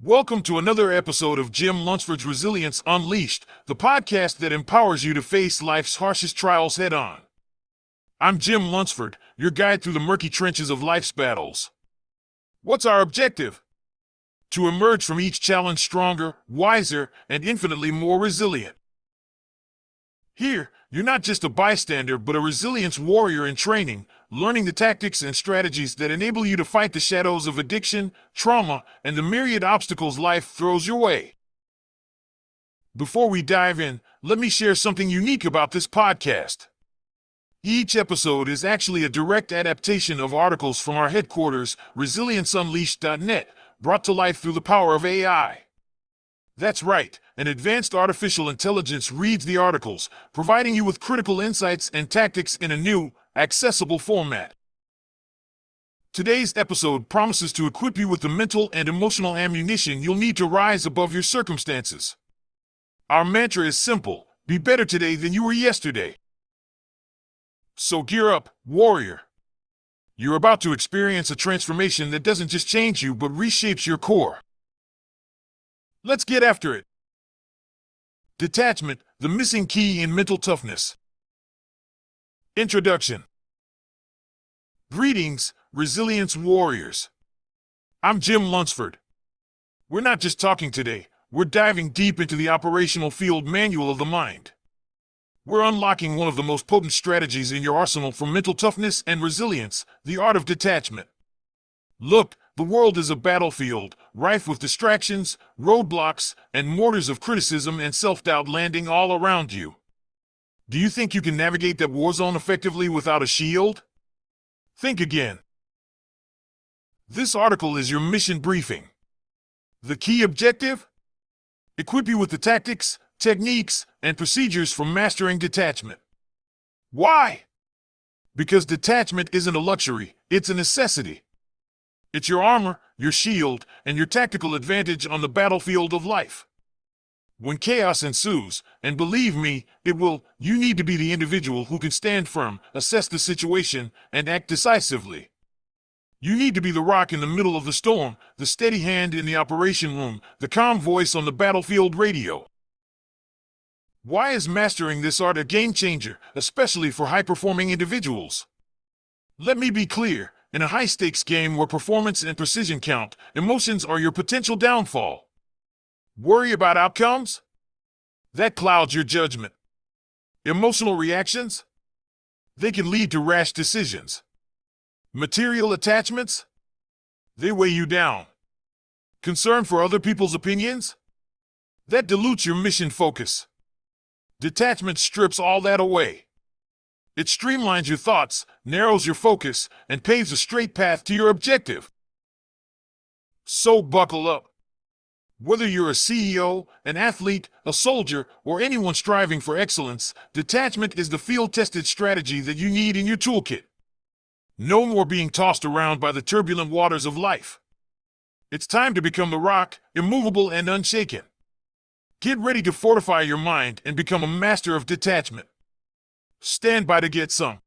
Welcome to another episode of Jim Lunsford's Resilience Unleashed, the podcast that empowers you to face life's harshest trials head on. I'm Jim Lunsford, your guide through the murky trenches of life's battles. What's our objective? To emerge from each challenge stronger, wiser, and infinitely more resilient. Here, you're not just a bystander, but a resilience warrior in training, learning the tactics and strategies that enable you to fight the shadows of addiction, trauma, and the myriad obstacles life throws your way. Before we dive in, let me share something unique about this podcast. Each episode is actually a direct adaptation of articles from our headquarters, resilienceunleashed.net, brought to life through the power of AI. That's right, an advanced artificial intelligence reads the articles, providing you with critical insights and tactics in a new, accessible format. Today's episode promises to equip you with the mental and emotional ammunition you'll need to rise above your circumstances. Our mantra is simple be better today than you were yesterday. So gear up, warrior. You're about to experience a transformation that doesn't just change you but reshapes your core. Let's get after it. Detachment, the missing key in mental toughness. Introduction Greetings, Resilience Warriors. I'm Jim Lunsford. We're not just talking today, we're diving deep into the operational field manual of the mind. We're unlocking one of the most potent strategies in your arsenal for mental toughness and resilience the art of detachment. Look, the world is a battlefield, rife with distractions, roadblocks, and mortars of criticism and self doubt landing all around you. Do you think you can navigate that war zone effectively without a shield? Think again. This article is your mission briefing. The key objective? Equip you with the tactics, techniques, and procedures for mastering detachment. Why? Because detachment isn't a luxury, it's a necessity. It's your armor, your shield, and your tactical advantage on the battlefield of life. When chaos ensues, and believe me, it will, you need to be the individual who can stand firm, assess the situation, and act decisively. You need to be the rock in the middle of the storm, the steady hand in the operation room, the calm voice on the battlefield radio. Why is mastering this art a game changer, especially for high performing individuals? Let me be clear in a high stakes game where performance and precision count, emotions are your potential downfall. Worry about outcomes? That clouds your judgment. Emotional reactions? They can lead to rash decisions. Material attachments? They weigh you down. Concern for other people's opinions? That dilutes your mission focus. Detachment strips all that away. It streamlines your thoughts, narrows your focus, and paves a straight path to your objective. So buckle up. Whether you're a CEO, an athlete, a soldier, or anyone striving for excellence, detachment is the field tested strategy that you need in your toolkit. No more being tossed around by the turbulent waters of life. It's time to become the rock, immovable and unshaken. Get ready to fortify your mind and become a master of detachment. Stand by to get some.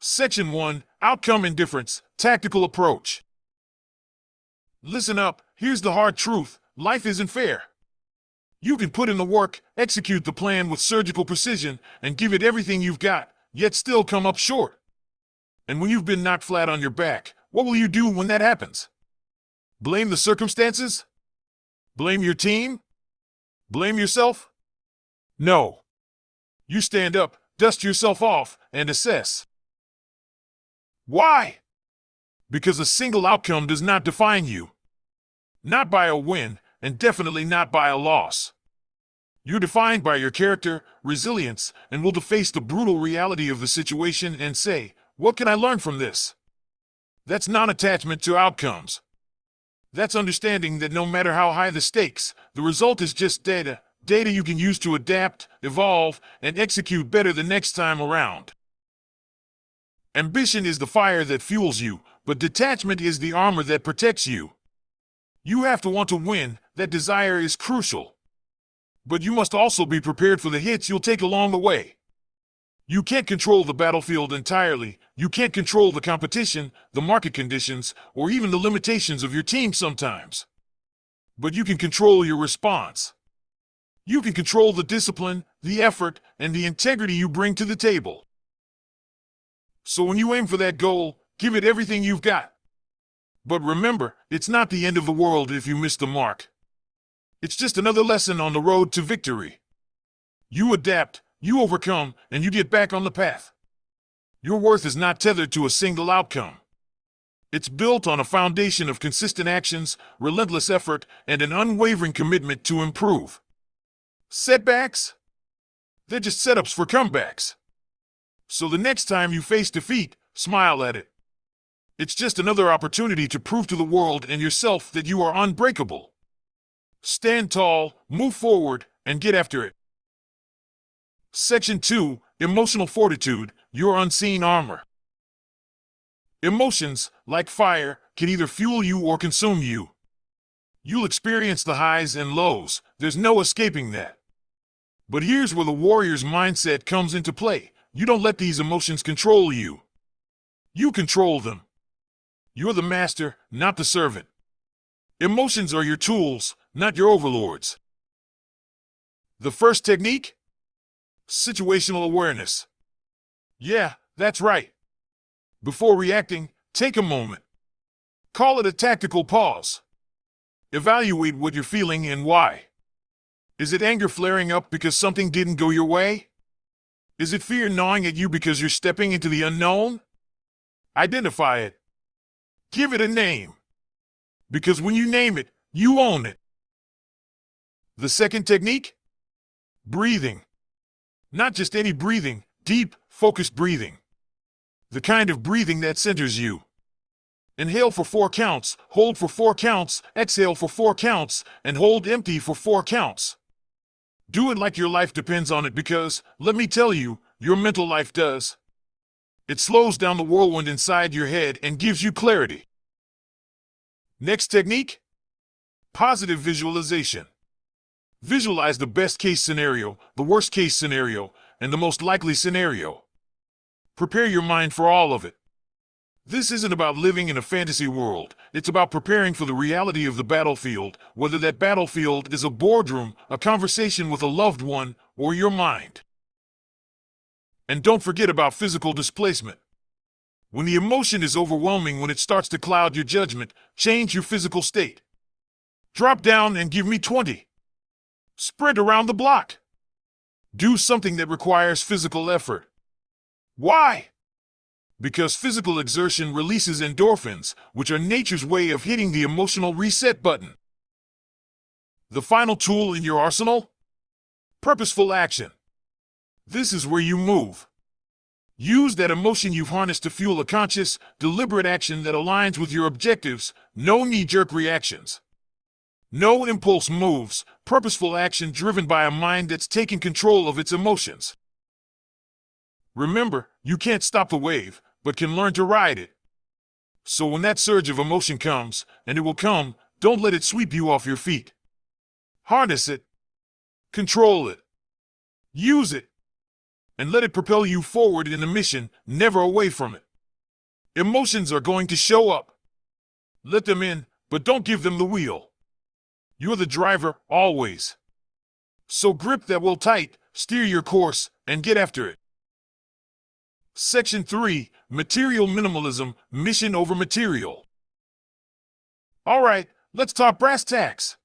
Section 1 Outcome Indifference Tactical Approach. Listen up, here's the hard truth life isn't fair. You can put in the work, execute the plan with surgical precision, and give it everything you've got, yet still come up short. And when you've been knocked flat on your back, what will you do when that happens? Blame the circumstances? Blame your team? Blame yourself? No. You stand up, dust yourself off, and assess. Why? Because a single outcome does not define you. Not by a win, and definitely not by a loss. You're defined by your character, resilience, and will to face the brutal reality of the situation and say, What can I learn from this? That's non attachment to outcomes. That's understanding that no matter how high the stakes, the result is just data, data you can use to adapt, evolve, and execute better the next time around. Ambition is the fire that fuels you, but detachment is the armor that protects you. You have to want to win, that desire is crucial. But you must also be prepared for the hits you'll take along the way. You can't control the battlefield entirely, you can't control the competition, the market conditions, or even the limitations of your team sometimes. But you can control your response. You can control the discipline, the effort, and the integrity you bring to the table. So when you aim for that goal, give it everything you've got. But remember, it's not the end of the world if you miss the mark. It's just another lesson on the road to victory. You adapt, you overcome, and you get back on the path. Your worth is not tethered to a single outcome. It's built on a foundation of consistent actions, relentless effort, and an unwavering commitment to improve. Setbacks? They're just setups for comebacks. So the next time you face defeat, smile at it. It's just another opportunity to prove to the world and yourself that you are unbreakable. Stand tall, move forward, and get after it. Section 2 Emotional Fortitude Your Unseen Armor. Emotions, like fire, can either fuel you or consume you. You'll experience the highs and lows, there's no escaping that. But here's where the warrior's mindset comes into play you don't let these emotions control you, you control them. You're the master, not the servant. Emotions are your tools, not your overlords. The first technique? Situational awareness. Yeah, that's right. Before reacting, take a moment. Call it a tactical pause. Evaluate what you're feeling and why. Is it anger flaring up because something didn't go your way? Is it fear gnawing at you because you're stepping into the unknown? Identify it. Give it a name. Because when you name it, you own it. The second technique? Breathing. Not just any breathing, deep, focused breathing. The kind of breathing that centers you. Inhale for four counts, hold for four counts, exhale for four counts, and hold empty for four counts. Do it like your life depends on it because, let me tell you, your mental life does. It slows down the whirlwind inside your head and gives you clarity. Next technique positive visualization. Visualize the best case scenario, the worst case scenario, and the most likely scenario. Prepare your mind for all of it. This isn't about living in a fantasy world. It's about preparing for the reality of the battlefield, whether that battlefield is a boardroom, a conversation with a loved one, or your mind. And don't forget about physical displacement. When the emotion is overwhelming, when it starts to cloud your judgment, change your physical state. Drop down and give me 20. Sprint around the block. Do something that requires physical effort. Why? Because physical exertion releases endorphins, which are nature's way of hitting the emotional reset button. The final tool in your arsenal? Purposeful action. This is where you move. Use that emotion you've harnessed to fuel a conscious, deliberate action that aligns with your objectives, no knee jerk reactions. No impulse moves, purposeful action driven by a mind that's taking control of its emotions. Remember, you can't stop the wave, but can learn to ride it. So when that surge of emotion comes, and it will come, don't let it sweep you off your feet. Harness it, control it, use it, and let it propel you forward in the mission, never away from it. Emotions are going to show up. Let them in, but don't give them the wheel. You're the driver, always. So grip that will tight, steer your course, and get after it. Section 3 Material Minimalism Mission over Material. All right, let's talk brass tacks.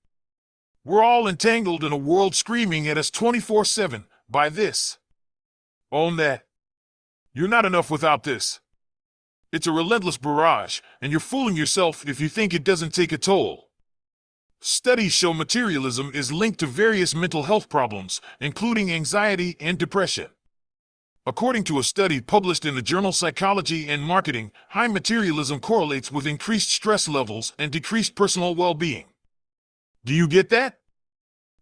We're all entangled in a world screaming at us 24 7 buy this. Own that. You're not enough without this. It's a relentless barrage, and you're fooling yourself if you think it doesn't take a toll. Studies show materialism is linked to various mental health problems, including anxiety and depression. According to a study published in the journal Psychology and Marketing, high materialism correlates with increased stress levels and decreased personal well being. Do you get that?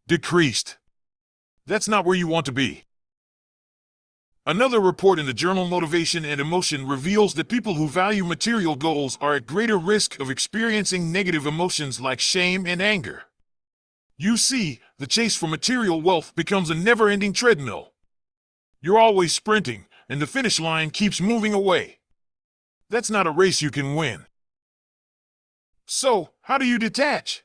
Decreased. That's not where you want to be. Another report in the journal Motivation and Emotion reveals that people who value material goals are at greater risk of experiencing negative emotions like shame and anger. You see, the chase for material wealth becomes a never ending treadmill. You're always sprinting, and the finish line keeps moving away. That's not a race you can win. So, how do you detach?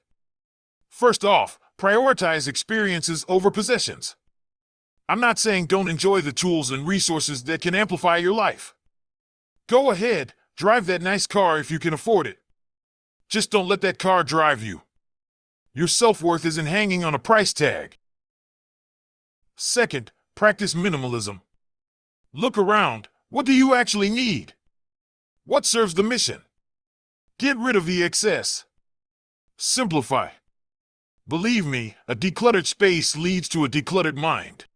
First off, prioritize experiences over possessions. I'm not saying don't enjoy the tools and resources that can amplify your life. Go ahead, drive that nice car if you can afford it. Just don't let that car drive you. Your self worth isn't hanging on a price tag. Second, practice minimalism. Look around. What do you actually need? What serves the mission? Get rid of the excess. Simplify. Believe me, a decluttered space leads to a decluttered mind.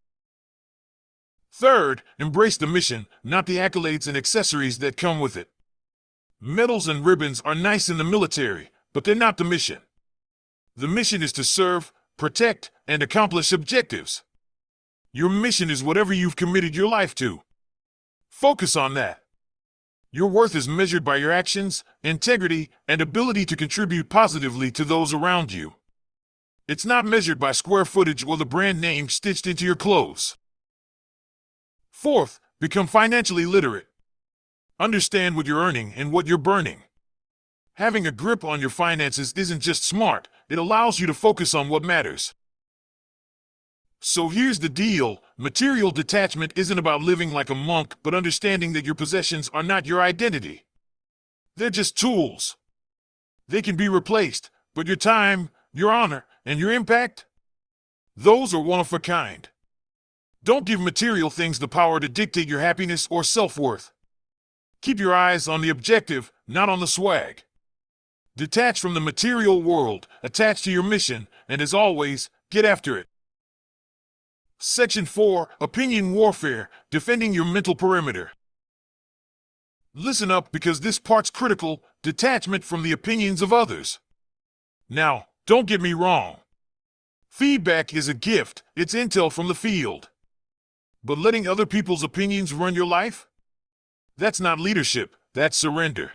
Third, embrace the mission, not the accolades and accessories that come with it. Medals and ribbons are nice in the military, but they're not the mission. The mission is to serve, protect, and accomplish objectives. Your mission is whatever you've committed your life to. Focus on that. Your worth is measured by your actions, integrity, and ability to contribute positively to those around you. It's not measured by square footage or the brand name stitched into your clothes. Fourth, become financially literate. Understand what you're earning and what you're burning. Having a grip on your finances isn't just smart, it allows you to focus on what matters. So here's the deal material detachment isn't about living like a monk, but understanding that your possessions are not your identity. They're just tools. They can be replaced, but your time, your honor, and your impact? Those are one of a kind. Don't give material things the power to dictate your happiness or self worth. Keep your eyes on the objective, not on the swag. Detach from the material world, attach to your mission, and as always, get after it. Section 4 Opinion Warfare Defending Your Mental Perimeter. Listen up because this part's critical detachment from the opinions of others. Now, don't get me wrong. Feedback is a gift, it's intel from the field. But letting other people's opinions run your life? That's not leadership, that's surrender.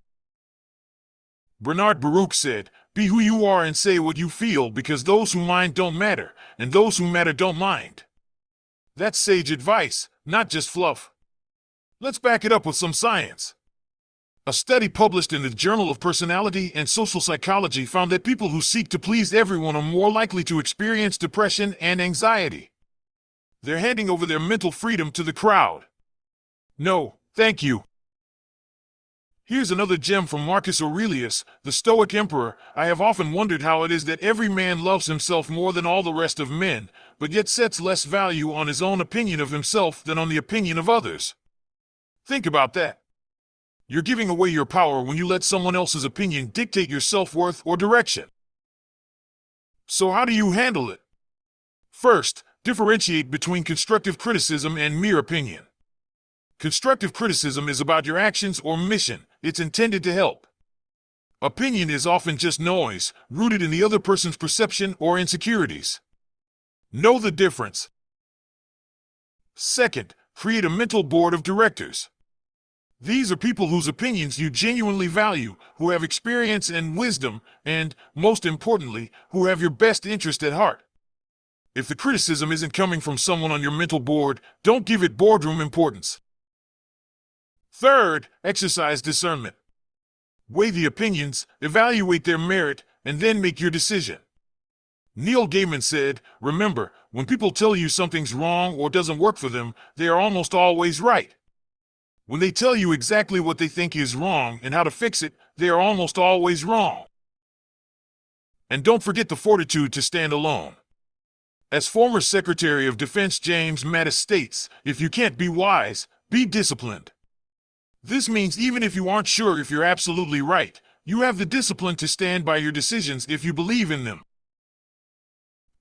Bernard Baruch said, Be who you are and say what you feel because those who mind don't matter, and those who matter don't mind. That's sage advice, not just fluff. Let's back it up with some science. A study published in the Journal of Personality and Social Psychology found that people who seek to please everyone are more likely to experience depression and anxiety. They're handing over their mental freedom to the crowd. No, thank you. Here's another gem from Marcus Aurelius, the Stoic emperor. I have often wondered how it is that every man loves himself more than all the rest of men, but yet sets less value on his own opinion of himself than on the opinion of others. Think about that. You're giving away your power when you let someone else's opinion dictate your self worth or direction. So, how do you handle it? First, differentiate between constructive criticism and mere opinion. Constructive criticism is about your actions or mission, it's intended to help. Opinion is often just noise, rooted in the other person's perception or insecurities. Know the difference. Second, create a mental board of directors. These are people whose opinions you genuinely value, who have experience and wisdom, and, most importantly, who have your best interest at heart. If the criticism isn't coming from someone on your mental board, don't give it boardroom importance. Third, exercise discernment. Weigh the opinions, evaluate their merit, and then make your decision. Neil Gaiman said, Remember, when people tell you something's wrong or doesn't work for them, they are almost always right. When they tell you exactly what they think is wrong and how to fix it, they are almost always wrong. And don't forget the fortitude to stand alone. As former Secretary of Defense James Mattis states, if you can't be wise, be disciplined. This means even if you aren't sure if you're absolutely right, you have the discipline to stand by your decisions if you believe in them.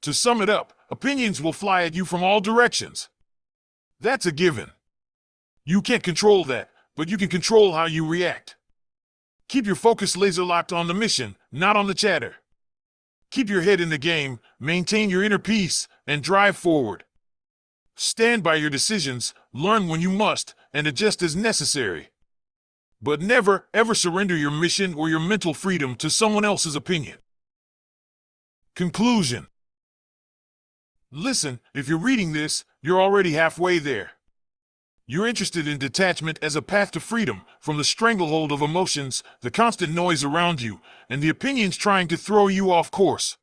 To sum it up, opinions will fly at you from all directions. That's a given. You can't control that, but you can control how you react. Keep your focus laser locked on the mission, not on the chatter. Keep your head in the game, maintain your inner peace, and drive forward. Stand by your decisions, learn when you must, and adjust as necessary. But never, ever surrender your mission or your mental freedom to someone else's opinion. Conclusion Listen, if you're reading this, you're already halfway there. You're interested in detachment as a path to freedom from the stranglehold of emotions, the constant noise around you, and the opinions trying to throw you off course.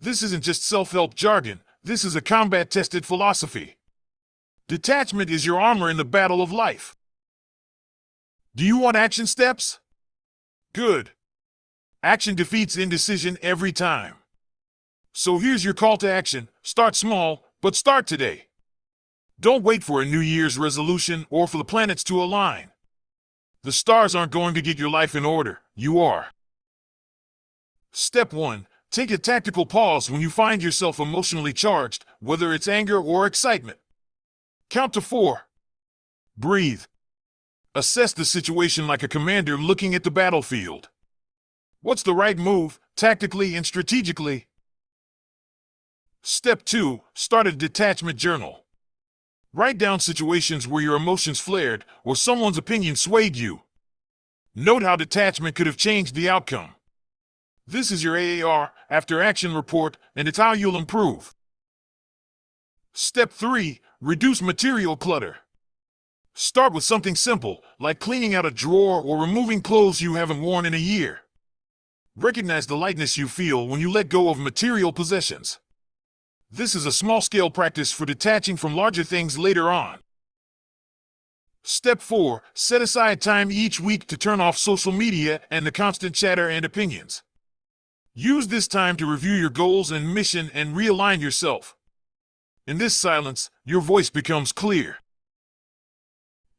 This isn't just self help jargon, this is a combat tested philosophy. Detachment is your armor in the battle of life. Do you want action steps? Good. Action defeats indecision every time. So here's your call to action start small, but start today. Don't wait for a New Year's resolution or for the planets to align. The stars aren't going to get your life in order, you are. Step 1 Take a tactical pause when you find yourself emotionally charged, whether it's anger or excitement. Count to four. Breathe. Assess the situation like a commander looking at the battlefield. What's the right move, tactically and strategically? Step 2 Start a detachment journal. Write down situations where your emotions flared or someone's opinion swayed you. Note how detachment could have changed the outcome. This is your AAR after action report, and it's how you'll improve. Step 3 Reduce material clutter. Start with something simple, like cleaning out a drawer or removing clothes you haven't worn in a year. Recognize the lightness you feel when you let go of material possessions. This is a small scale practice for detaching from larger things later on. Step 4 Set aside time each week to turn off social media and the constant chatter and opinions. Use this time to review your goals and mission and realign yourself. In this silence, your voice becomes clear.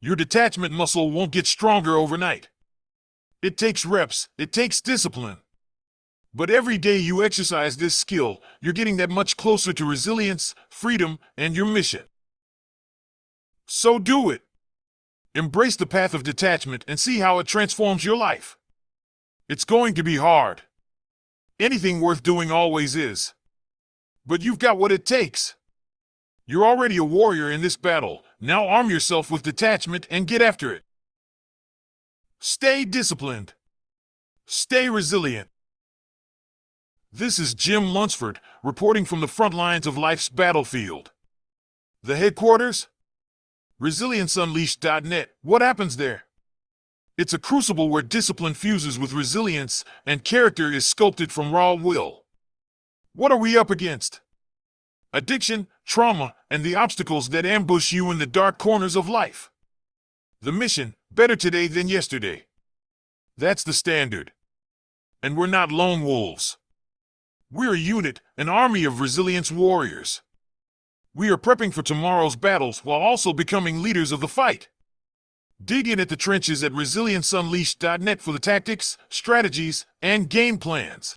Your detachment muscle won't get stronger overnight. It takes reps, it takes discipline. But every day you exercise this skill, you're getting that much closer to resilience, freedom, and your mission. So do it. Embrace the path of detachment and see how it transforms your life. It's going to be hard. Anything worth doing always is. But you've got what it takes. You're already a warrior in this battle. Now arm yourself with detachment and get after it. Stay disciplined. Stay resilient. This is Jim Lunsford reporting from the front lines of life's battlefield. The headquarters? ResilienceUnleashed.net. What happens there? It's a crucible where discipline fuses with resilience and character is sculpted from raw will. What are we up against? addiction, trauma, and the obstacles that ambush you in the dark corners of life. The mission better today than yesterday. That's the standard. And we're not lone wolves. We're a unit, an army of resilience warriors. We are prepping for tomorrow's battles while also becoming leaders of the fight. Dig in at the trenches at resilienceunleashed.net for the tactics, strategies, and game plans.